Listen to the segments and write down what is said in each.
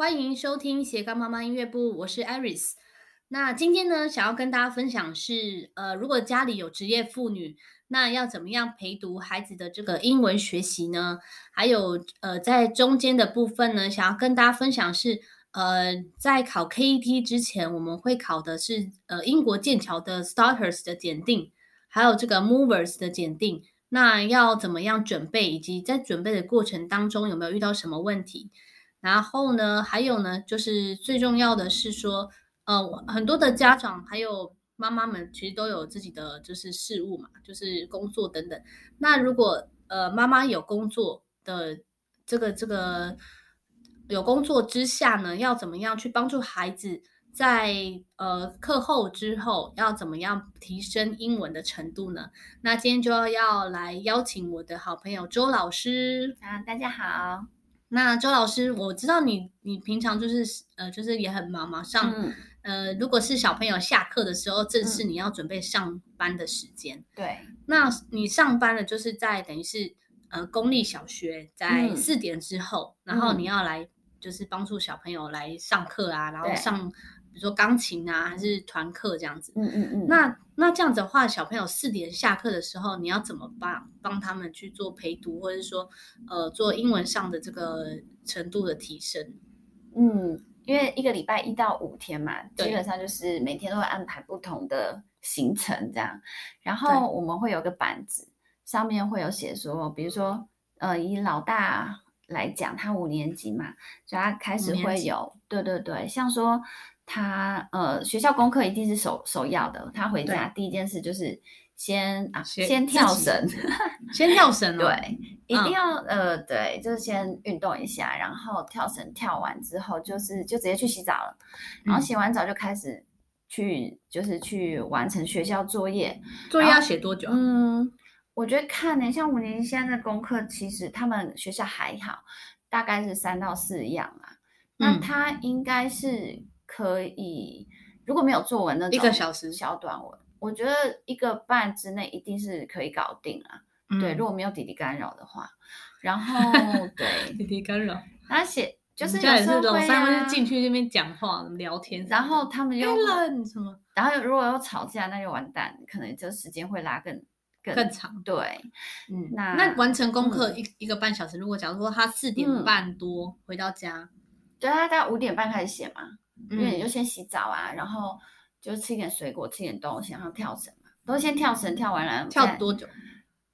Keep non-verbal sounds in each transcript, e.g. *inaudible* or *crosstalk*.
欢迎收听斜杠妈妈音乐部，我是 Iris。那今天呢，想要跟大家分享是，呃，如果家里有职业妇女，那要怎么样陪读孩子的这个英文学习呢？还有，呃，在中间的部分呢，想要跟大家分享是，呃，在考 KET 之前，我们会考的是，呃，英国剑桥的 Starters 的检定，还有这个 Movers 的检定。那要怎么样准备，以及在准备的过程当中有没有遇到什么问题？然后呢，还有呢，就是最重要的是说，呃，很多的家长还有妈妈们其实都有自己的就是事务嘛，就是工作等等。那如果呃妈妈有工作的这个这个有工作之下呢，要怎么样去帮助孩子？在呃课后之后要怎么样提升英文的程度呢？那今天就要来邀请我的好朋友周老师啊，大家好。那周老师，我知道你你平常就是呃就是也很忙嘛，上、嗯、呃如果是小朋友下课的时候，正是你要准备上班的时间。嗯、对，那你上班了就是在等于是呃公立小学在四点之后，嗯、然后你要来就是帮助小朋友来上课啊，然后上。比如说钢琴啊，还是团课这样子。嗯嗯嗯。那那这样子的话，小朋友四点下课的时候，你要怎么帮帮他们去做陪读，或者是说呃做英文上的这个程度的提升？嗯，因为一个礼拜一到五天嘛，基本上就是每天都会安排不同的行程这样。然后我们会有个板子，上面会有写说，比如说呃以老大来讲，他五年级嘛，所以他开始会有，对对对，像说。他呃，学校功课一定是首首要的。他回家第一件事就是先啊，先跳绳，先跳绳。对，一定要呃，对，就是先运动一下，然后跳绳。跳完之后，就是就直接去洗澡了。然后洗完澡就开始去，就是去完成学校作业。作业要写多久？嗯，我觉得看呢，像五年级现在的功课，其实他们学校还好，大概是三到四样啊。那他应该是。可以，如果没有作文那种一个小时小短文，我觉得一个半之内一定是可以搞定啊。嗯、对，如果没有弟弟干扰的话，然后 *laughs* 对弟弟干扰，那写就是有时候会啊，进去那边讲话聊天，然后他们又冷什么，然后如果要吵架，那就完蛋，可能就时间会拉更更，更长。对，嗯，那那完成功课一、嗯、一个半小时，如果假如说他四点半多回到家，嗯、对他大概五点半开始写嘛。因为你就先洗澡啊，嗯、然后就吃一点水果，吃一点东西，然后跳绳嘛，都先跳绳，跳完了跳多久？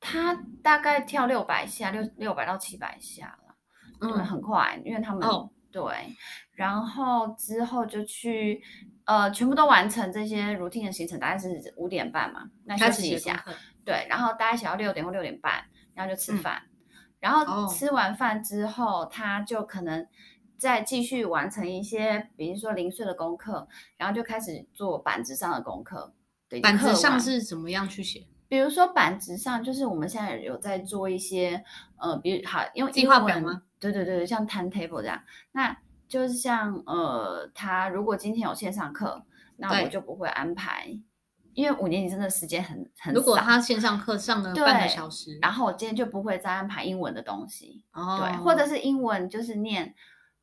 他大概跳六百下，六六百到七百下了，嗯，很快，因为他们、哦、对，然后之后就去呃，全部都完成这些 routine 的行程，大概是五点半嘛，那休息一下，对，然后大概写到六点或六点半，然后就吃饭，嗯、然后吃完饭之后，哦、他就可能。再继续完成一些，比如说零碎的功课，然后就开始做板子上的功课。对，板子上是怎么样去写？比如说板子上，就是我们现在有在做一些，呃，比如好用计划表吗？对对对，像 timetable 这样。那就是像呃，他如果今天有线上课，那我就不会安排，因为五年级真的时间很很少。如果他线上课上了半个小时，然后我今天就不会再安排英文的东西。哦，对，或者是英文就是念。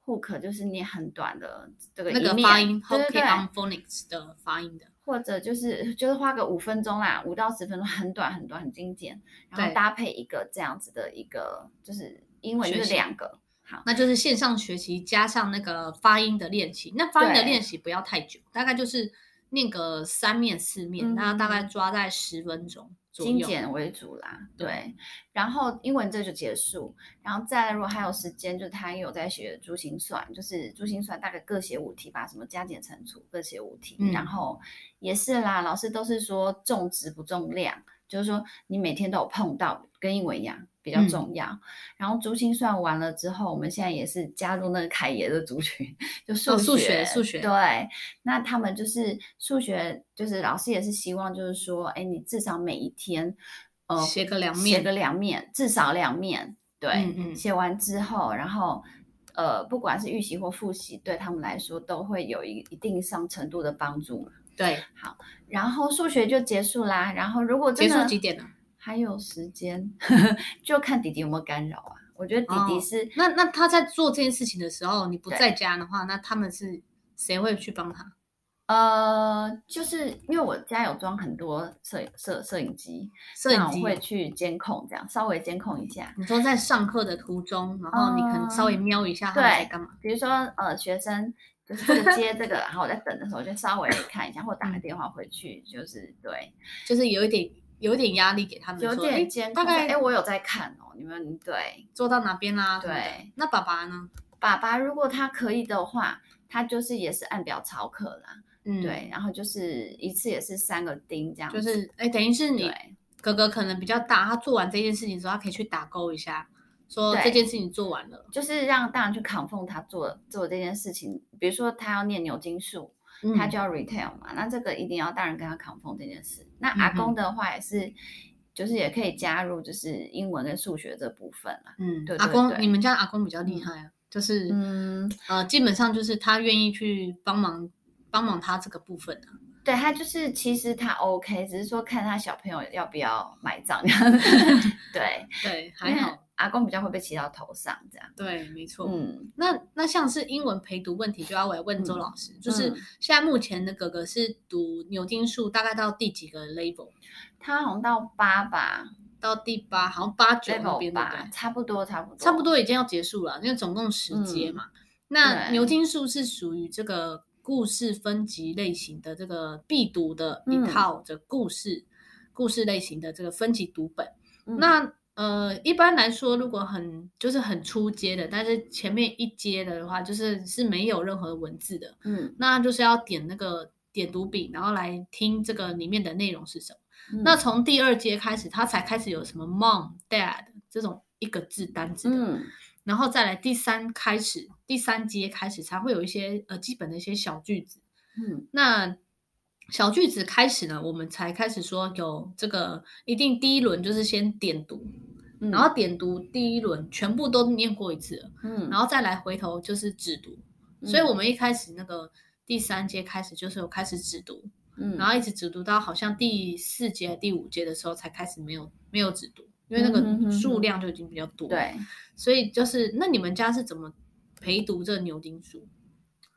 Hook 就是念很短的这个一个发音对对对，hook on phonics 的发音的，或者就是就是花个五分钟啦，五到十分钟，很短很短，很精简，然后搭配一个这样子的一个，就是英文就是两个，好，那就是线上学习加上那个发音的练习，那发音的练习不要太久，大概就是念个三面四面，那、嗯、大概抓在十分钟。精简为主啦，对，对，然后英文这就结束，然后再如果还有时间，就他也有在学珠心算，就是珠心算大概各写五题吧，什么加减乘除各写五题，嗯、然后也是啦，老师都是说重质不重量，就是说你每天都有碰到，跟英文一样。比较重要，嗯、然后珠心算完了之后，我们现在也是加入那个凯爷的族群，就数学，数学，数学。对，那他们就是数学，就是老师也是希望，就是说，哎，你至少每一天，呃，写个两面，写个两面，至少两面。对，嗯嗯，写完之后，然后，呃，不管是预习或复习，对他们来说都会有一一定上程度的帮助。对，好，然后数学就结束啦。然后如果真的结束几点呢？还有时间，*laughs* 就看弟弟有没有干扰啊。我觉得弟弟是、哦、那那他在做这件事情的时候，你不在家的话，那他们是谁会去帮他？呃，就是因为我家有装很多摄摄摄影机，摄影机会去监控，这样稍微监控一下。你说在上课的途中，然后你可能稍微瞄一下他们在干嘛？对，比如说呃，学生就是这个接这个，然后我在等的时候就稍微看一下，或打个电话回去，就是对，就是有一点有一点压力给他们，有点监控。大概哎，我有在看哦，你们对做到哪边啦？对，那爸爸呢？爸爸如果他可以的话，他就是也是按表操课啦。嗯，对，然后就是一次也是三个钉这样，就是哎，等于是你哥哥可能比较大，他做完这件事情之后，他可以去打勾一下，说这件事情做完了，就是让大人去 confirm 他做做这件事情。比如说他要念牛津数，嗯、他就要 retail 嘛，那这个一定要大人跟他 confirm 这件事。那阿公的话也是，嗯、就是也可以加入就是英文跟数学这部分啦。嗯，对，对，对，阿公，你们家阿公比较厉害啊，嗯、就是嗯呃，基本上就是他愿意去帮忙。帮忙他这个部分？对，他就是其实他 OK，只是说看他小朋友要不要买账。*laughs* 对对，还好阿公比较会被骑到头上这样。对，没错。嗯，那那像是英文陪读问题，就要我来问周老师，嗯、就是现在目前的哥哥是读牛津数，大概到第几个 level？他好像到八吧，到第八，好像八九那边吧，对，差不多差不多，差不多已经要结束了，因为总共十阶嘛。嗯、那牛津树是属于这个。故事分级类型的这个必读的一套的故事，嗯、故事类型的这个分级读本。嗯、那呃，一般来说，如果很就是很初阶的，但是前面一阶的话，就是是没有任何文字的。嗯，那就是要点那个点读笔，然后来听这个里面的内容是什么。嗯、那从第二阶开始，他才开始有什么 mom、dad 这种一个字单字的。嗯然后再来第三开始，第三阶开始才会有一些呃基本的一些小句子，嗯，那小句子开始呢，我们才开始说有这个一定第一轮就是先点读，嗯、然后点读第一轮全部都念过一次，嗯，然后再来回头就是指读，嗯、所以我们一开始那个第三阶开始就是有开始指读，嗯，然后一直只读到好像第四阶第五阶的时候才开始没有没有指读。因为那个数量就已经比较多，对，所以就是那你们家是怎么陪读这个牛津数？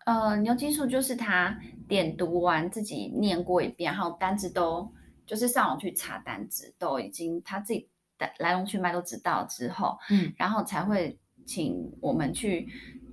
呃，牛津树就是他点读完自己念过一遍，然后单字都就是上网去查单字，都已经他自己的来龙去脉都知道之后，嗯，然后才会请我们去。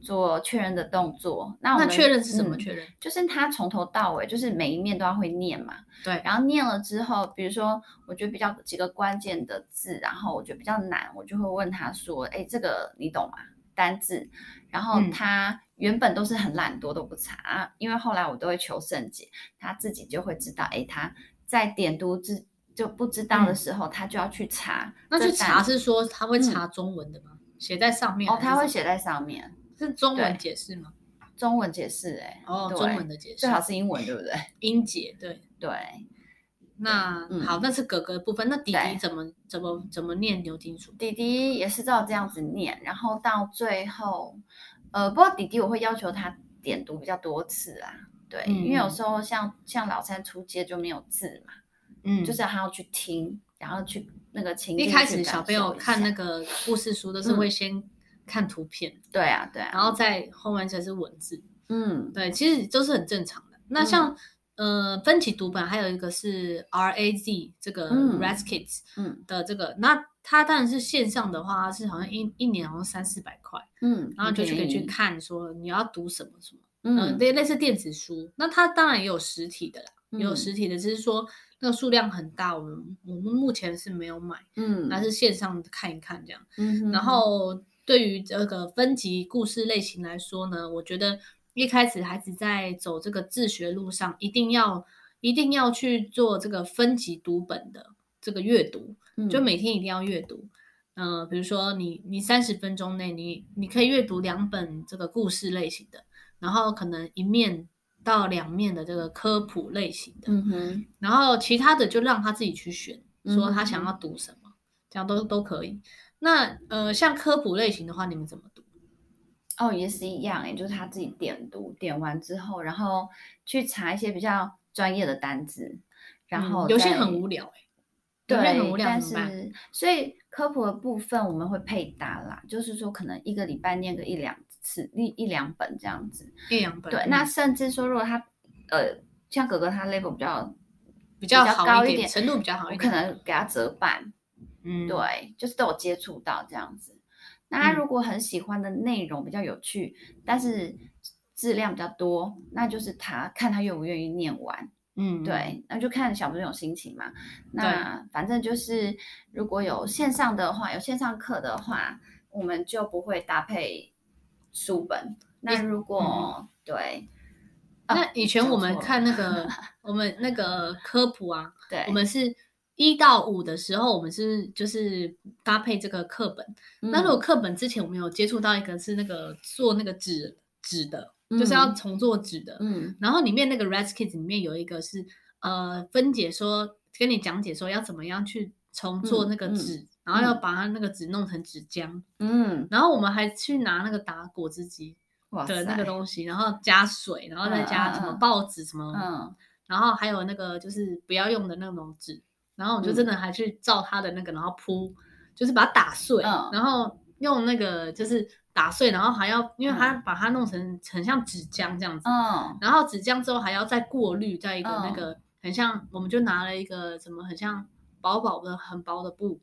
做确认的动作，那我们那确认是什么确认？嗯，就是他从头到尾，就是每一面都要会念嘛。对，然后念了之后，比如说我觉得比较几个关键的字，然后我觉得比较难，我就会问他说：“哎，这个你懂吗？单字？”然后他原本都是很懒惰，都不查，嗯、因为后来我都会求圣姐，他自己就会知道。哎，他在点读字就不知道的时候，嗯、他就要去查。那去查是说他会查中文的吗？嗯、写在上面？哦，他会写在上面。是中文解释吗？中文解释，哎，哦，中文的解释最好是英文，对不对？*laughs* 英解，对对。那好，那是哥哥的部分。那弟弟怎么怎么怎么念牛津书？弟弟也是照这样子念，然后到最后，呃，不过弟弟我会要求他点读比较多次啊，对，因为有时候像像老三出街就没有字嘛，嗯，就是他要去听，然后去那个情景。一开始小朋友看那个故事书都是会先。看图片，对啊，对啊，然后再后面才是文字，嗯，对，其实都是很正常的。那像、嗯、呃分级读本，还有一个是 R A Z 这个 Raz Kids 嗯的这个，嗯、那它当然是线上的话，是好像一一年好像三四百块，嗯，然后就可以去看说你要读什么什么，嗯，类、呃、类似电子书。那它当然也有实体的啦，也有实体的，只是说那个数量很大，我们我们目前是没有买，嗯，还是线上看一看这样，嗯，然后。对于这个分级故事类型来说呢，我觉得一开始孩子在走这个自学路上，一定要一定要去做这个分级读本的这个阅读，就每天一定要阅读。嗯、呃，比如说你你三十分钟内你你可以阅读两本这个故事类型的，然后可能一面到两面的这个科普类型的，嗯哼，然后其他的就让他自己去选，说他想要读什么，这样都都可以。那呃，像科普类型的话，你们怎么读？哦，也是一样诶，就是他自己点读，点完之后，然后去查一些比较专业的单字，然后、嗯、有些很无聊诶。对，但是所以科普的部分我们会配搭啦，就是说可能一个礼拜念个一两次，一一两本这样子，一两本。对，嗯、那甚至说如果他呃像哥哥他 level 比较比较高一点，程度比较好一点，我可能给他折半。嗯，对，就是都有接触到这样子。那他如果很喜欢的内容比较有趣，嗯、但是质量比较多，那就是他看他愿不愿意念完。嗯，对，那就看小朋友心情嘛。那反正就是如果有线上的话，有线上课的话，我们就不会搭配书本。那如果、嗯、对，那以前我们看那个 *laughs* 我们那个科普啊，对，我们是。一到五的时候，我们是就是搭配这个课本。嗯、那如果课本之前我们有接触到一个是那个做那个纸纸的，嗯、就是要重做纸的。嗯，然后里面那个 Red Kids 里面有一个是呃分解说跟你讲解说要怎么样去重做那个纸，然后要把它那个纸弄成纸浆。嗯，然后我们还去拿那个打果汁机的那个东西，然后加水，然后再加什么报纸什么，嗯，然后还有那个就是不要用的那种纸。然后我就真的还去照他的那个，然后铺，就是把它打碎，嗯、然后用那个就是打碎，然后还要，因为它把它弄成很像纸浆这样子，嗯、然后纸浆之后还要再过滤，在一个那个很像，我们就拿了一个什么很像薄薄的很薄的布，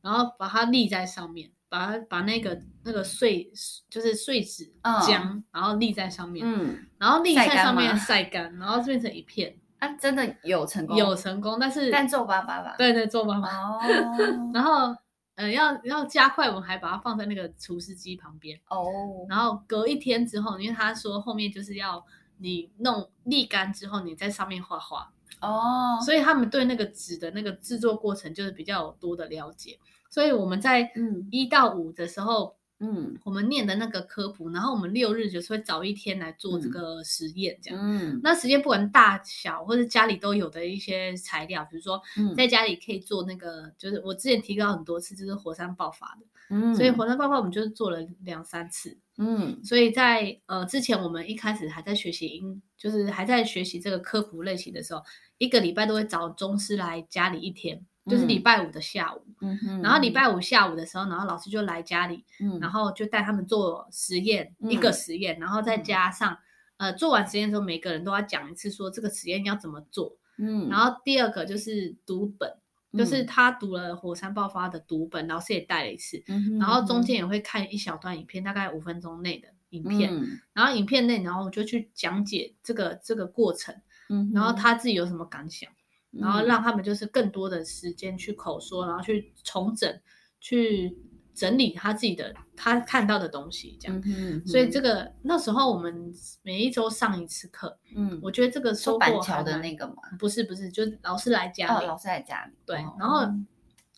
然后把它立在上面，把它把那个那个碎就是碎纸浆，嗯、然后立在上面，嗯、然后立在上面晒干，然后变成一片。*laughs* 啊真的有成功，有成功，但是但皱巴巴吧？对对，皱巴巴。哦，*laughs* 然后呃，要要加快，我们还把它放在那个除湿机旁边。哦，然后隔一天之后，因为他说后面就是要你弄沥干之后，你在上面画画。哦，所以他们对那个纸的那个制作过程就是比较有多的了解。所以我们在嗯一到五的时候。嗯，我们念的那个科普，然后我们六日就是会找一天来做这个实验，这样。嗯，那实验不管大小或者家里都有的一些材料，比如说，在家里可以做那个，就是我之前提到很多次，就是火山爆发的。嗯，所以火山爆发我们就是做了两三次。嗯，所以在呃之前我们一开始还在学习英，就是还在学习这个科普类型的时候，一个礼拜都会找宗师来家里一天。就是礼拜五的下午，嗯哼，然后礼拜五下午的时候，然后老师就来家里，嗯，然后就带他们做实验，嗯、一个实验，然后再加上，嗯、呃，做完实验之后，每个人都要讲一次，说这个实验要怎么做，嗯，然后第二个就是读本，嗯、就是。他读了火山爆发的读本，老师也带了一次，嗯，然后中间也会看一小段影片，大概五分钟内的影片，嗯、然后影片内，然后我就去讲解这个这个过程，嗯，然后他自己有什么感想。然后让他们就是更多的时间去口说，然后去重整、去整理他自己的他看到的东西，这样。嗯嗯、所以这个那时候我们每一周上一次课，嗯，我觉得这个收获板桥的那个吗？不是不是，就是老师来家里，哦、老师来家里，对，然后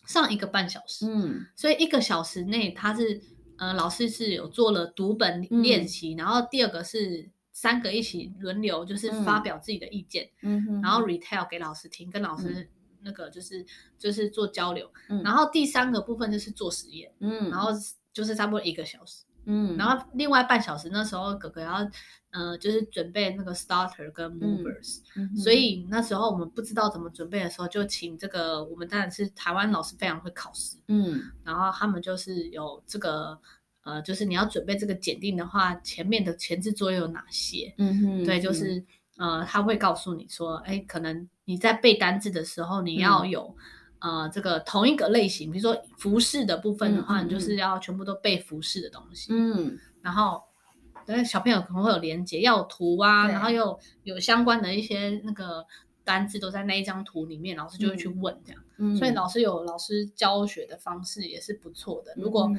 上一个半小时，嗯，所以一个小时内他是呃老师是有做了读本练习，嗯、然后第二个是。三个一起轮流，就是发表自己的意见，嗯嗯、然后 retail 给老师听，跟老师那个就是、嗯、就是做交流，嗯、然后第三个部分就是做实验，嗯、然后就是差不多一个小时，嗯、然后另外半小时那时候哥哥要，呃，就是准备那个 starter 跟 movers，、嗯嗯、所以那时候我们不知道怎么准备的时候，就请这个我们当然是台湾老师非常会考试，嗯、然后他们就是有这个。呃，就是你要准备这个检定的话，前面的前置作业有哪些？嗯哼，对，就是呃，他会告诉你说，哎，可能你在背单字的时候，你要有、嗯、呃这个同一个类型，比如说服饰的部分的话，嗯、你就是要全部都背服饰的东西。嗯，然后，对，小朋友可能会有连接，要有图啊，然后又有相关的一些那个单字都在那一张图里面，老师就会去问这样。嗯，所以老师有老师教学的方式也是不错的。如果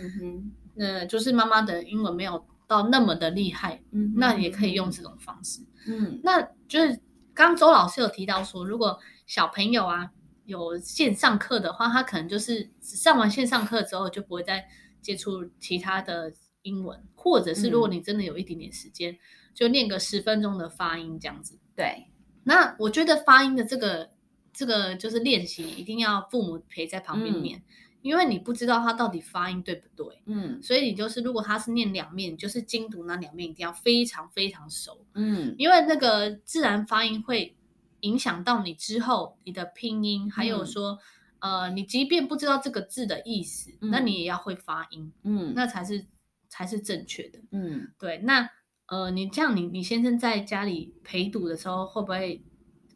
嗯就是妈妈的英文没有到那么的厉害，嗯，那也可以用这种方式，嗯，那就是刚周老师有提到说，如果小朋友啊有线上课的话，他可能就是上完线上课之后就不会再接触其他的英文，或者是如果你真的有一点点时间，嗯，就念个十分钟的发音这样子。对，那我觉得发音的这个这个就是练习，一定要父母陪在旁边念。嗯因为你不知道他到底发音对不对，嗯，所以你就是如果他是念两面，就是精读那两面一定要非常非常熟，嗯，因为那个自然发音会影响到你之后你的拼音，还有说，呃，你即便不知道这个字的意思，嗯、那你也要会发音，嗯，那才是才是正确的，嗯，对。那呃，你这样你你先生在家里陪读的时候，会不会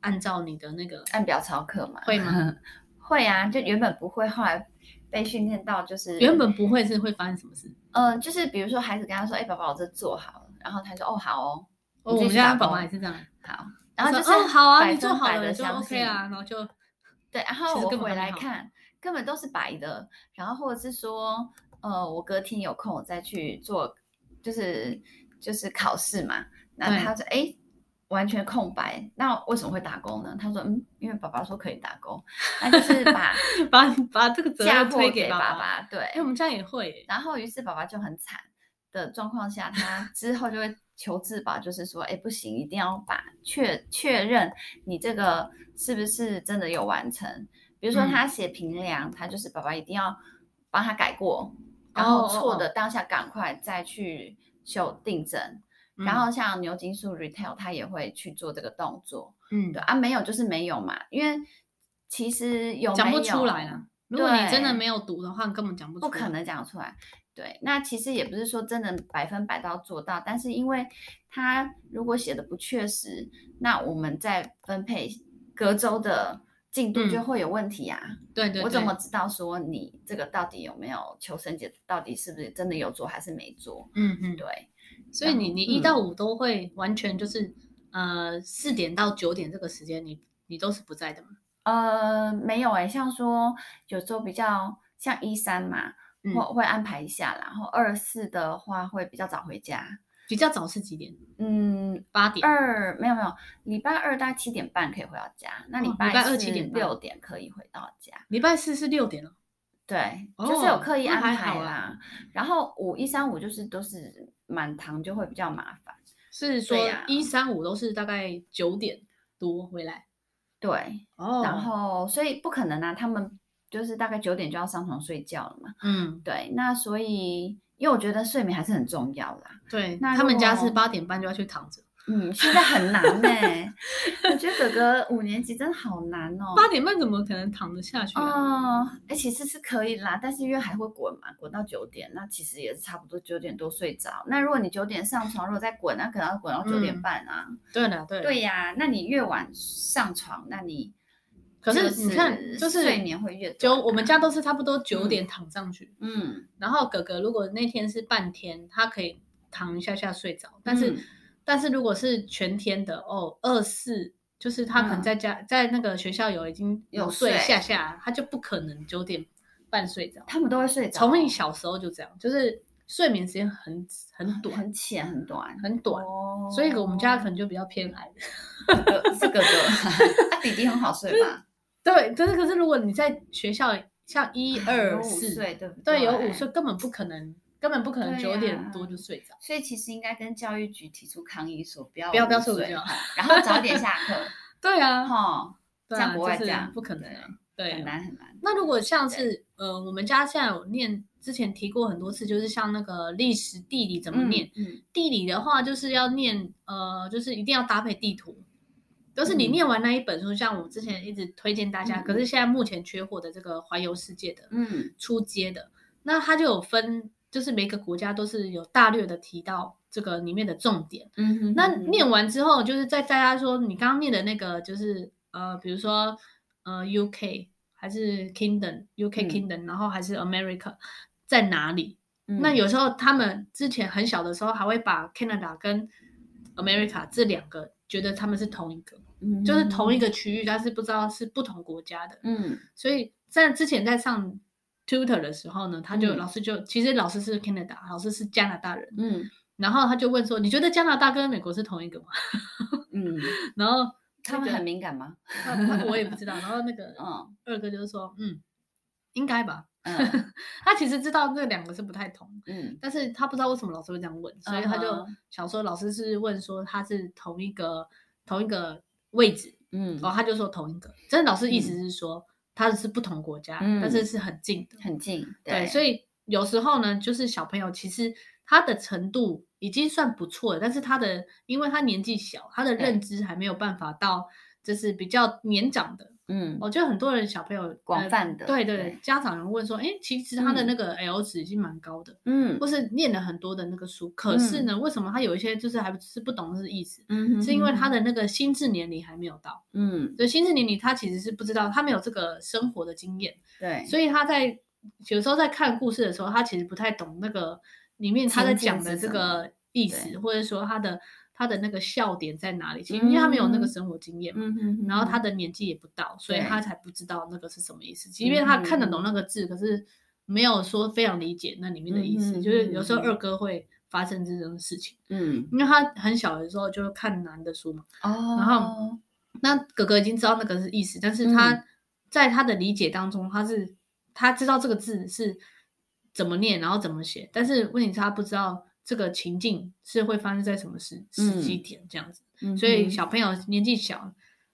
按照你的那个按表操课嘛？会吗？*laughs* 会啊，就原本不会，后来被训练到就是原本不会是会发生什么事？呃，就是比如说孩子跟他说：“哎、欸，宝宝，我这做好了。”然后他说：“哦，好哦。哦”我们家宝宝也是这样，好。然后就是：“哦，好啊，你做好了就 OK 啊。”然后就对，然后我回来看，根本都是白的。然后或者是说，呃，我隔天有空我再去做，就是就是考试嘛。那他说：“哎。”完全空白，那为什么会打工呢？他说，嗯，因为爸爸说可以打工，那就是把 *laughs* 把把这个责任推给爸爸。对，哎，我们家也会。然后，于是爸爸就很惨的状况下，他 *laughs* 之后就会求自保，就是说，哎，不行，一定要把确确认你这个是不是真的有完成。比如说他写评量，嗯、他就是爸爸一定要帮他改过，然后错的当下赶快再去修订正。然后像牛津树 retail，他也会去做这个动作。嗯，对啊，没有就是没有嘛，因为其实有有讲不出来了。如果你真的没有读的话，根本讲不出来，不可能讲出来。对，那其实也不是说真的百分百到做到，但是因为他如果写的不确实，那我们在分配隔周的进度就会有问题啊。嗯、对，对对，我怎么知道说你这个到底有没有求生节，到底是不是真的有做还是没做？嗯嗯，对。所以你你一到五都会完全就是，嗯、呃四点到九点这个时间你你都是不在的吗？呃没有哎、欸，像说有时候比较像一三嘛，会、嗯、会安排一下，然后二四的话会比较早回家，比较早是几点？嗯八点。二没有没有，礼拜二大概七点半可以回到家，那礼拜二七点六点可以回到家，礼拜四是六点了。对，就是有刻意安排啦。啊、然后五一三五就是都是满堂，就会比较麻烦。是说一三五都是大概九点多回来。对，哦，然后所以不可能啊，他们就是大概九点就要上床睡觉了嘛。嗯，对，那所以因为我觉得睡眠还是很重要啦。对，那他们家是八点半就要去躺着。嗯，现在很难呢、欸。*laughs* 我觉得哥哥五年级真的好难哦。八点半怎么可能躺得下去啊？哦，哎，其实是可以啦，但是因为还会滚嘛，滚到九点，那其实也是差不多九点多睡着。那如果你九点上床，如果再滚，那可能要滚到九点半啊。嗯、对的，对。对呀，那你越晚上床，那你可是你看，就是睡眠会越短、啊、九。我们家都是差不多九点躺上去。嗯。然后哥哥如果那天是半天，他可以躺一下下睡着，但是。嗯但是如果是全天的哦，二四就是他可能在家、嗯、在那个学校有已经有睡下下，他就不可能九点半睡着。他们都会睡着。从你小时候就这样，就是睡眠时间很很短，很浅，很短，很短。哦、所以我们家可能就比较偏矮的。是哥哥，*laughs* 弟弟很好睡吧？*laughs* 对，可是可是如果你在学校像一二四岁，对不对？对，有五岁根本不可能。根本不可能九点多就睡着，所以其实应该跟教育局提出抗议，说不要不要不要睡午觉，然后早点下课。*laughs* 对啊，哈，像国外这样不可能，对，很难很难。那如果像是呃，我们家现在有念，之前提过很多次，就是像那个历史、地理怎么念？嗯，地理的话就是要念呃，就是一定要搭配地图，就是你念完那一本书，像我之前一直推荐大家，可是现在目前缺货的这个环游世界的，嗯，出街的，那它就有分。就是每个国家都是有大略的提到这个里面的重点。嗯哼，那念完之后，就是在大家说你刚刚念的那个，就是呃，比如说呃，UK 还是 Kingdom，UK Kingdom，、嗯、然后还是 America 在哪里？嗯、那有时候他们之前很小的时候还会把 Canada 跟 America 这两个觉得他们是同一个，嗯，就是同一个区域，但是不知道是不同国家的。嗯，所以在之前在上。tutor 的时候呢，他就、嗯、老师就其实老师是 Canada，老师是加拿大人，嗯，然后他就问说，你觉得加拿大跟美国是同一个吗？嗯，*laughs* 然后、他们很敏感吗？我也不知道。然后那个 *laughs* 嗯，二哥就是说，嗯，应该吧。嗯，*laughs* 他其实知道这两个是不太同，嗯，但是他不知道为什么老师会这样问，所以他就想说老师是问说他是同一个同一个位置，嗯，然后他就说同一个，真的老师意思是说。嗯它是不同国家，嗯、但是是很近的，很近。对，对，所以有时候呢，就是小朋友其实他的程度已经算不错了，但是他的因为他年纪小，他的认知还没有办法到就是比较年长的。嗯，我觉得很多人小朋友广泛的，呃、对对。对，家长人问说，哎，其实他的那个 L 值已经蛮高的，嗯，或是念了很多的那个书，可是呢，嗯、为什么他有一些就是还是不懂这个意思？嗯是因为他的。那个心智年龄还没有到，嗯，所以心智年龄他其实是不知道，他没有这个生活的经验，对，所以他在有时候在看故事的时候，他其实不太懂那个里面他在讲的这个意思，或者说他的。他的那个笑点在哪里？其实因为他没有那个生活经验嘛，嗯、然后他的年纪也不到，所以他才不知道那个是什么意思。即便他看得懂那个字，可是没有说非常理解那里面的意思。嗯、就是有时候二哥会发生这种事情，嗯，因为他很小的时候就看男的书嘛，哦，然后那哥哥已经知道那个是意思，但是他在他的理解当中，他是他知道这个字是怎么念，然后怎么写，但是问题是他不知道。这个情境是会发生在什么时时机点这样子，嗯、所以小朋友年纪小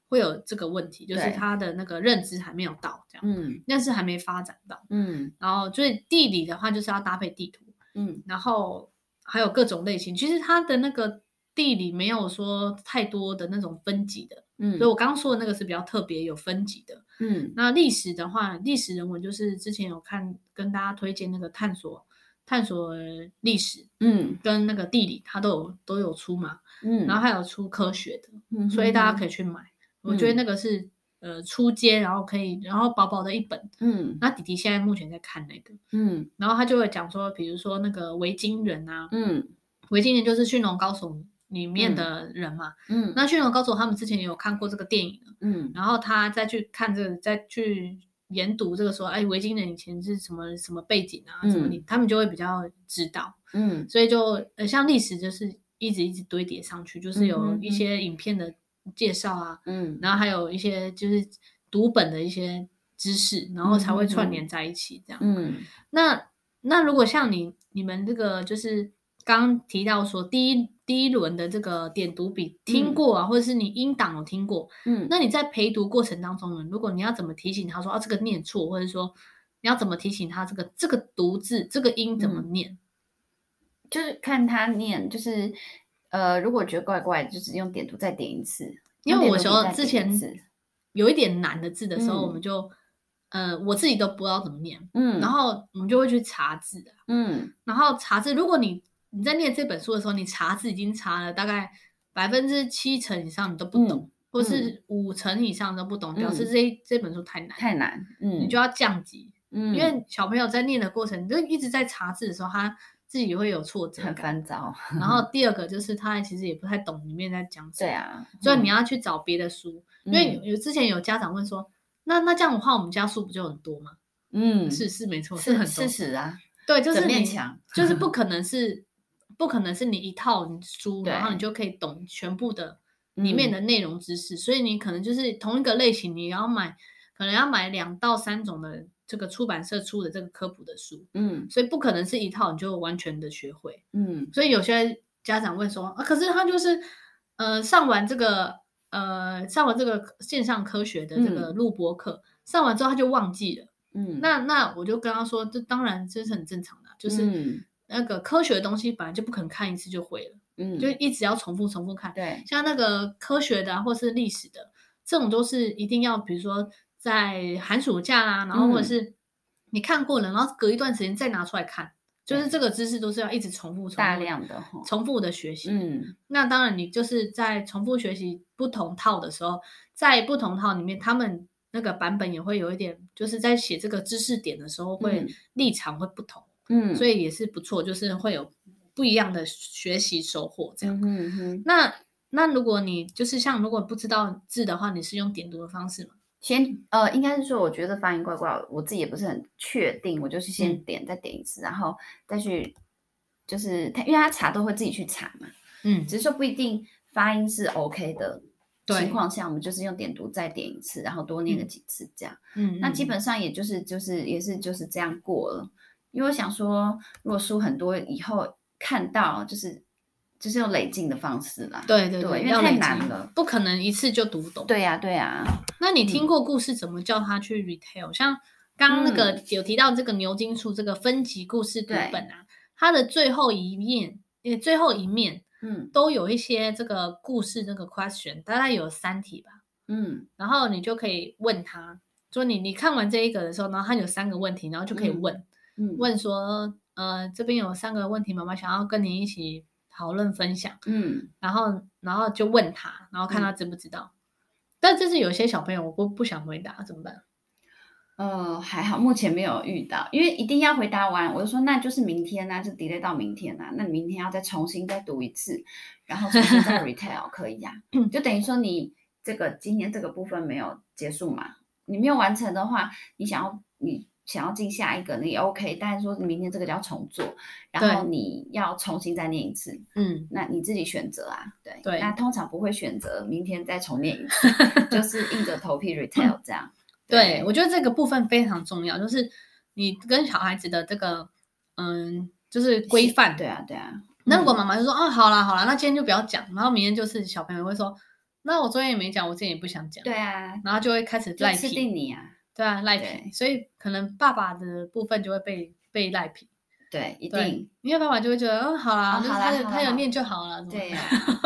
会有这个问题，嗯、就是他的那个认知还没有到这样，嗯，但是还没发展到，嗯，然后所以地理的话就是要搭配地图，嗯，然后还有各种类型，其实它的那个地理没有说太多的那种分级的，嗯，所以我刚刚说的那个是比较特别有分级的，嗯，那历史的话，历史人文就是之前有看跟大家推荐那个探索。探索历史，嗯，跟那个地理，它都有都有出嘛，嗯，然后还有出科学的，嗯，所以大家可以去买。我觉得那个是呃初阶，然后可以，然后薄薄的一本，嗯，那弟弟现在目前在看那个，嗯，然后他就会讲说，比如说那个维京人啊，嗯，维京人就是驯龙高手里面的人嘛，嗯，那驯龙高手他们之前也有看过这个电影，嗯，然后他再去看这个，再去。研读这个说，哎，维京人以前是什么什么背景啊？什么、嗯、他们就会比较知道。嗯，所以就呃，像历史就是一直一直堆叠上去，就是有一些影片的介绍啊，嗯，然后还有一些就是读本的一些知识，然后才会串联在一起这样。嗯，那那如果像你你们这个就是。刚提到说第一第一轮的这个点读笔听过啊，嗯、或者是你音档有听过，嗯，那你在陪读过程当中呢，如果你要怎么提醒他说啊这个念错，或者说你要怎么提醒他这个这个读字这个音怎么念，嗯、就是看他念，就是呃如果觉得怪怪，就是用点读再点一次，因为我说之前有一点难的字的时候，我们就、嗯、呃我自己都不知道怎么念，嗯，然后我们就会去查字，嗯，然后查字，如果你你在念这本书的时候，你查字已经查了大概百分之七成以上，你都不懂，嗯、或是五成以上都不懂，嗯、表示这这本书太难，太难，嗯，你就要降级，嗯，因为小朋友在念的过程，就一直在查字的时候，他自己也会有挫折，很烦躁。然后第二个就是他其实也不太懂里面在讲什么，对啊，所以你要去找别的书，嗯、因为有有之前有家长问说，那那这样的话，我们家书不就很多吗？嗯，是是没错，是很多，事实啊，对，就是你就是不可能是。不可能是你一套书，然后你就可以懂全部的里面的内容知识，所以你可能就是同一个类型，你要买，可能要买两到三种的这个出版社出的这个科普的书，嗯，所以不可能是一套你就完全的学会，嗯，所以有些家长会说啊，可是他就是呃上完这个呃上完这个线上科学的这个录播课，上完之后他就忘记了，嗯，那那我就跟他说，这当然这是很正常的，就是。那个科学的东西本来就不可能看一次就会了，嗯，就一直要重复重复看。对，像那个科学的、啊、或是历史的，这种都是一定要，比如说在寒暑假啦、啊，然后或者是你看过了，然后隔一段时间再拿出来看，嗯、就是这个知识都是要一直重复、重复大量的、重复的学习。嗯，那当然你就是在重复学习不同套的时候，在不同套里面，他们那个版本也会有一点，就是在写这个知识点的时候，会立场会不同。嗯，所以也是不错，就是会有不一样的学习收获这样。嗯哼哼。那那如果你就是像如果不知道字的话，你是用点读的方式吗？先呃，应该是说，我觉得发音怪怪，我自己也不是很确定，我就是先点、嗯、再点一次，然后再去就是他，因为他查都会自己去查嘛。嗯，只是说不一定发音是 OK 的情况下，我们就是用点读再点一次，然后多念个几次这样。嗯，那基本上也就是就是也是就是这样过了。因为我想说，如果书很多以后看到，就是就是用累进的方式啦。对对对，对，因为太难了，不可能一次就读懂。对呀、啊、对呀、啊。那你听过故事怎么叫他去 retail？、嗯、像刚刚那个有提到这个牛津树这个分级故事读本啊，它的最后一面，也，最后一面，嗯，都有一些这个故事这个 question，大概有三题吧。嗯，然后你就可以问他，说你你看完这一个的时候，然后他有三个问题，然后就可以问，嗯，问说，呃，这边有三个问题，妈妈想要跟你一起讨论分享，嗯，然后然后就问他，然后看他知不知道。嗯、但就是有些小朋友我不不想回答怎么办？呃，还好，目前没有遇到，因为一定要回答完，我就说那就是明天啊，就 delay 到明天啊，那你明天要再重新再读一次，然后重新再 retail 可以呀、*laughs* 啊，就等于说你这个今天这个部分没有结束嘛，你没有完成的话，你想要你想要进下一个，你 OK，但是说明天这个就要重做，然后你要重新再念一次，嗯，那你自己选择啊，对对，那通常不会选择明天再重念一次，*laughs* 就是硬着头皮 retell 这样。对，我觉得这个部分非常重要，就是你跟小孩子的这个，嗯，就是规范。对啊，对啊。那如果妈妈就说，哦，好啦，好啦，那今天就不要讲，然后明天就是小朋友会说，那我昨天也没讲，我今天也不想讲。对啊。然后就会开始赖皮。吃定你啊。对啊，赖皮。所以可能爸爸的部分就会被被赖皮。对，一定。因为爸爸就会觉得，嗯，好啦，好啦，他他有念就好了。对呀。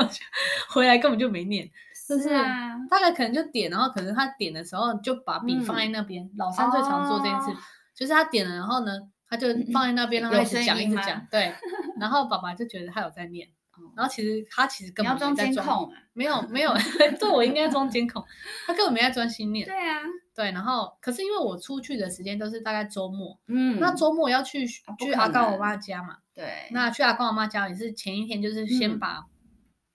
*laughs* 回来根本就没念。就是啊，大概可能就点，然后可能他点的时候就把笔放在那边。老三最常做这件事，就是他点了，然后呢，他就放在那边，然后一直讲，一直讲。对，*laughs* 然后爸爸就觉得他有在念，然后其实他其实根本没在装监控，没有没有，*laughs* 对，我应该装监控，他根本没在专心念。对啊，对，然后可是因为我出去的时间都是大概周末，嗯，那周末要去去阿高我妈家嘛，对，那去阿高我妈家也是前一天就是先把。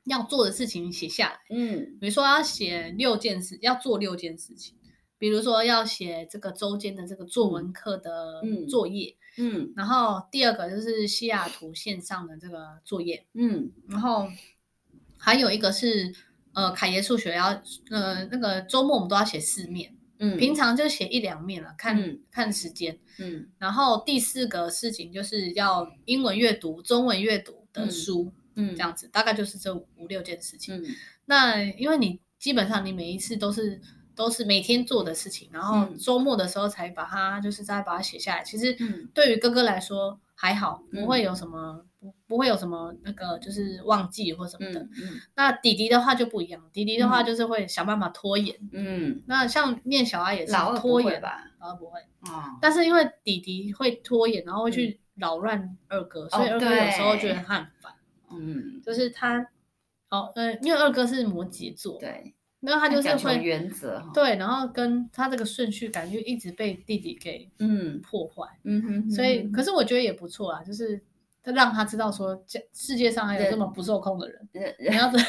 要做的事情写下来，嗯，比如说要写六件事，要做六件事情，比如说要写这个周间的这个作文课的作业，嗯，嗯，然后第二个就是西雅图线上的这个作业，嗯，然后还有一个是呃凯爷数学要呃那个周末我们都要写四面，嗯，平常就写一两面了，看、嗯、看时间，嗯，然后第四个事情就是要英文阅读、中文阅读的书。嗯。嗯，这样子大概就是这五,五六件事情。嗯，那因为你基本上你每一次都是都是每天做的事情，然后周末的时候才把它就是再把它写下来。其实对于哥哥来说还好，不会有什么不不会有什么那个就是忘记或什么的。嗯，那弟弟的话就不一样，弟弟的话就是会想办法拖延。嗯，那像念小孩也是拖延吧，老二不会。哦，但是因为弟弟会拖延，然后会去扰乱二哥，所以二哥有时候觉得他很烦。嗯，就是他，哦，呃，因为二哥是摩羯座，对，然后他就是会原则，对，然后跟他这个顺序感觉一直被弟弟给嗯。破坏，嗯哼，所以可是我觉得也不错啊，就是他让他知道说，这世界上还有这么不受控的人，人你 *laughs* 要怎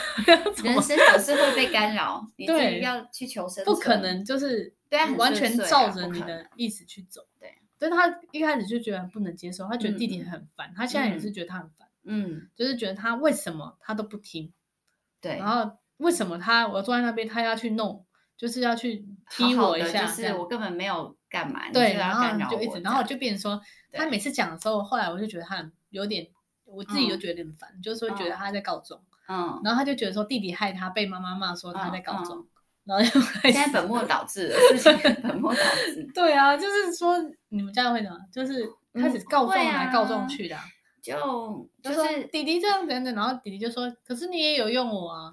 人生总是会被干扰，对，要去求生，不可能就是对完全照着你的意思去走，对，所以他一开始就觉得不能接受，他觉得弟弟很烦，他现在也是觉得他很烦。嗯，就是觉得他为什么他都不听，对，然后为什么他我坐在那边，他要去弄，就是要去踢我一下，就是我根本没有干嘛，对，然后就一直，然后就变成说，他每次讲的时候，后来我就觉得他有点，我自己就觉得有点烦，就是说觉得他在告状，嗯，然后他就觉得说弟弟害他被妈妈骂说他在告状，然后就现在本末倒置了，事情本末倒置，*laughs* 对啊，就是说你们家会怎么，就是开始告状来告状去的。就就是就弟弟这样等等，然后弟弟就说：“可是你也有用我啊。”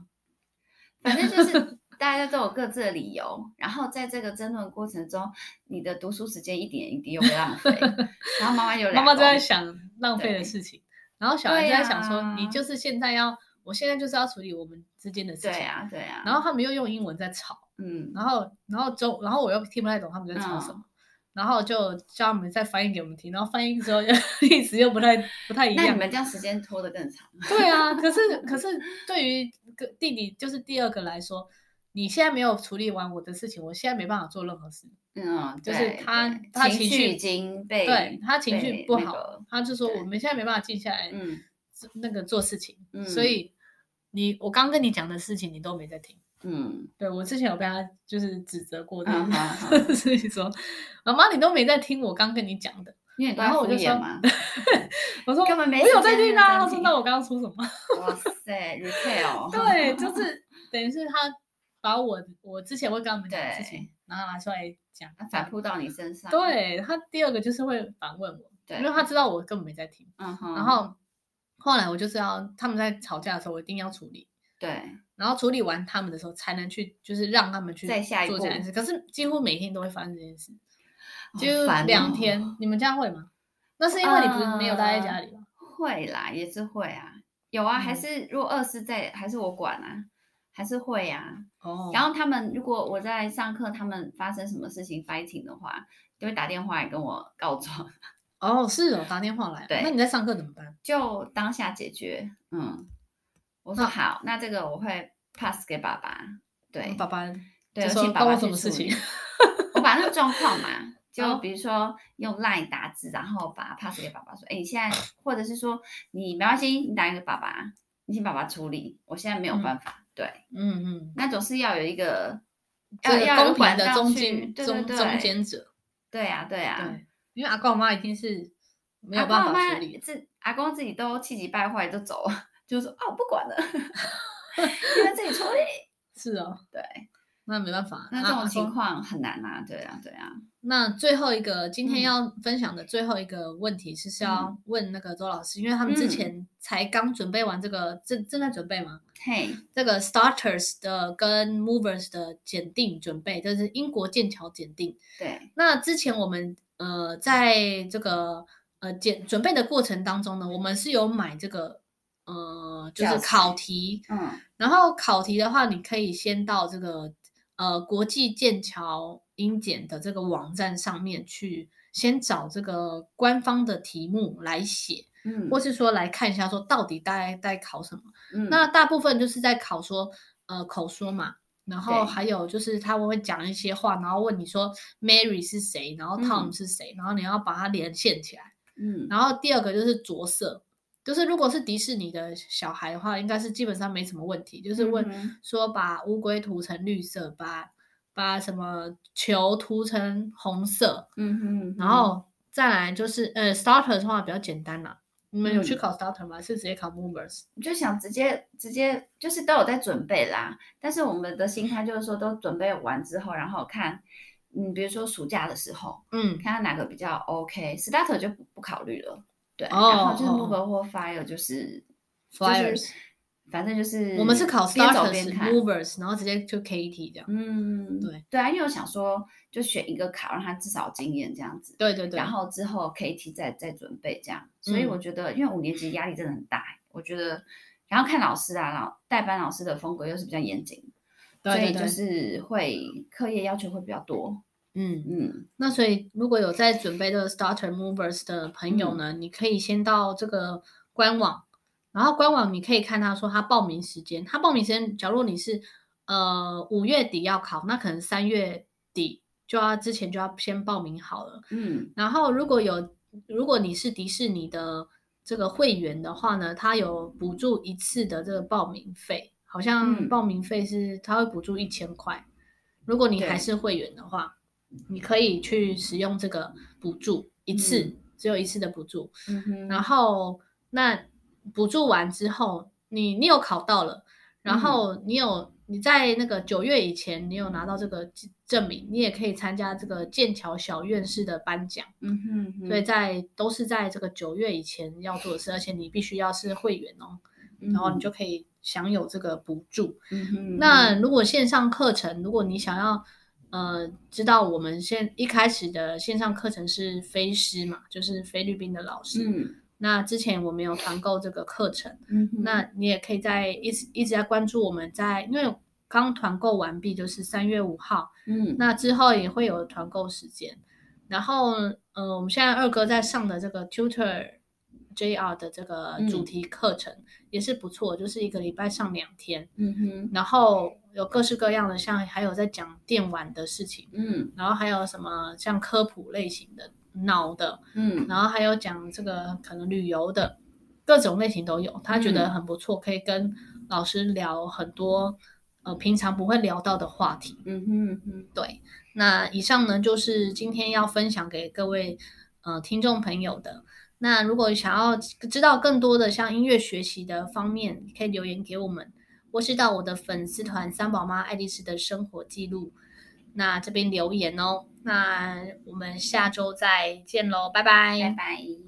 反正就是 *laughs* 大家都有各自的理由，然后在这个争论过程中，你的读书时间一点一滴又被浪费，*laughs* 然后妈妈有妈妈就在想浪费的事情，然后小孩就在想说：“啊、你就是现在要，我现在就是要处理我们之间的事情。”对啊，对啊。然后他们又用英文在吵，嗯，然后然后中然后我又听不太懂他们在吵什么。嗯然后就叫他们再翻译给我们听，然后翻译之后 *laughs* 意思又不太不太一样。那你们这样时间拖得更长。对啊，可是 *laughs* 可是对于个弟弟就是第二个来说，你现在没有处理完我的事情，我现在没办法做任何事。嗯，就是他他情绪已经被对他情绪不好，他就说我们现在没办法静下来，嗯，那个做事情，所以你我刚跟你讲的事情你都没在听。嗯，对，我之前有被他就是指责过的，*laughs* 所以说，妈妈你都没在听我刚跟你讲的，然后我就说，*laughs* 我说根本没，我有在听啊。他说那我刚刚说什么？哇塞，*laughs* retail，对，就是等于是他把我我之前会跟他们讲的事情，然后拿出来讲，反扑到你身上。对，他第二个就是会反问我，因为他知道我根本没在听。然后后来我就是要他们在吵架的时候，我一定要处理。对，然后处理完他们的时候，才能去就是让他们去再下一步做这件事。可是几乎每天都会发生这件事，就两天。你们家会吗？那是因为你不是没有待在家里吗？会啦，也是会啊，有啊，嗯还是如果二是在，还是我管啊，还是会啊。哦，然后他们如果我在上课，他们发生什么事情 fighting 的话，就会打电话来跟我告状。哦，是哦，打电话来。对那你在上课怎么办？就当下解决。嗯，我说好，那这个我会 pass 给爸爸。对，爸爸对，就说请爸爸什么事情？*laughs* 我把那个状况嘛，就哦比如说用 line 打字，然后把它 pass 给爸爸，说，哎，你现在，或者是说你没关系，你打给爸爸，你请爸爸处理，我现在没有办法。对，嗯嗯，那总是要有一个这个要要有公平的管道去中间对对中对中间者。对呀对呀，对，因为阿公阿妈一定是没有办法处理。自阿公自己都气急败坏就走了，*laughs* 就说哦不管了，你们自己处理。*laughs* 是哦，对，那没办法。那这种啊情况很难啊，对啊对啊。那最后一个今天嗯要分享的最后一个问题是是要问那个周老师，因为他们嗯之前才刚准备完这个，正正在准备吗？嘿，这个 starters 的跟 movers 的检定准备，就是英国剑桥检定。对，那之前我们呃在这个呃检准备的过程当中呢，我们是有买这个呃就是考题，嗯然后考题的话，你可以先到这个呃国际剑桥英检的这个网站上面去，先找这个官方的题目来写，嗯，或是说来看一下，说到底大概在考什么。嗯那大部分就是在考说呃口说嘛，然后还有就是他们会讲一些话，然后问你说 Mary 是谁，然后 Tom 是谁，然后你要把它连线起来。嗯然后第二个就是着色，就是如果是迪士尼的小孩的话，应该是基本上没什么问题，就是问说把乌龟涂成绿色，把把什么球涂成红色，嗯哼，然后再来就是呃 starter 的话比较简单啦。你们有去嗯考 starter 吗？是直接考 movers？我就想直接直接就是都有在准备啦，但是我们的心态就是说都准备完之后，然后看，嗯，比如说暑假的时候，嗯，看看哪个比较 OK，starter 就不不考虑了，对，哦然后就是哦 mover 或 fire 就是。是反正就是我们是考边走 starters 边看 movers，然后直接就 KT 这样。嗯，对对啊，因为我想说，就选一个考，让他至少有经验这样子。对对对，然后之后 KT 再再准备这样，所以我觉得，因为五年级压力真的很大，我觉得，然后看老师啊，老代班老师的风格又是比较严谨，对对对所以就是会课业要求会比较多。嗯。嗯那所以，如果有在准备这个 starter movers 的朋友呢，你可以先到这个官网，然后官网你可以看他说他报名时间，他报名时间，假如你是呃五月底要考，那可能三月底就要之前就要先报名好了。嗯然后如果有如果你是迪士尼的这个会员的话呢，他有补助一次的这个报名费，好像嗯报名费是他会补助一千块。如果你还是会员的话，你可以去使用这个补助一次，嗯只有一次的补助。然后那补助完之后，你你有考到了，然后你有你在那个九月以前，你有拿到这个证明，你也可以参加这个剑桥小院士的颁奖。嗯哼哼，所以在都是在这个九月以前要做的事，而且你必须要是会员哦，嗯，然后你就可以享有这个补助。嗯哼，那如果线上课程，如果你想要呃知道我们现一开始的线上课程是菲师嘛，就是菲律宾的老师。嗯那之前我们有团购这个课程，嗯，那你也可以在一直一直在关注我们在，因为刚团购完毕，就是三月五号。嗯。那之后也会有团购时间，然后呃，我们现在二哥在上的这个 Tutor JR 的这个主题课程也是不错，就是一个礼拜上两天，嗯哼。然后有各式各样的，像还有在讲电玩的事情，嗯。然后还有什么像科普类型的脑的，嗯然后还有讲这个可能旅游的，各种类型都有，他觉得很不错，可以跟老师聊很多呃平常不会聊到的话题。嗯哼哼，对，那以上呢就是今天要分享给各位呃听众朋友的。那如果想要知道更多的像音乐学习的方面，可以留言给我们，或是到我的粉丝团三宝妈爱丽丝的生活记录，那这边留言哦。那我们下周再见喽，拜拜。拜拜。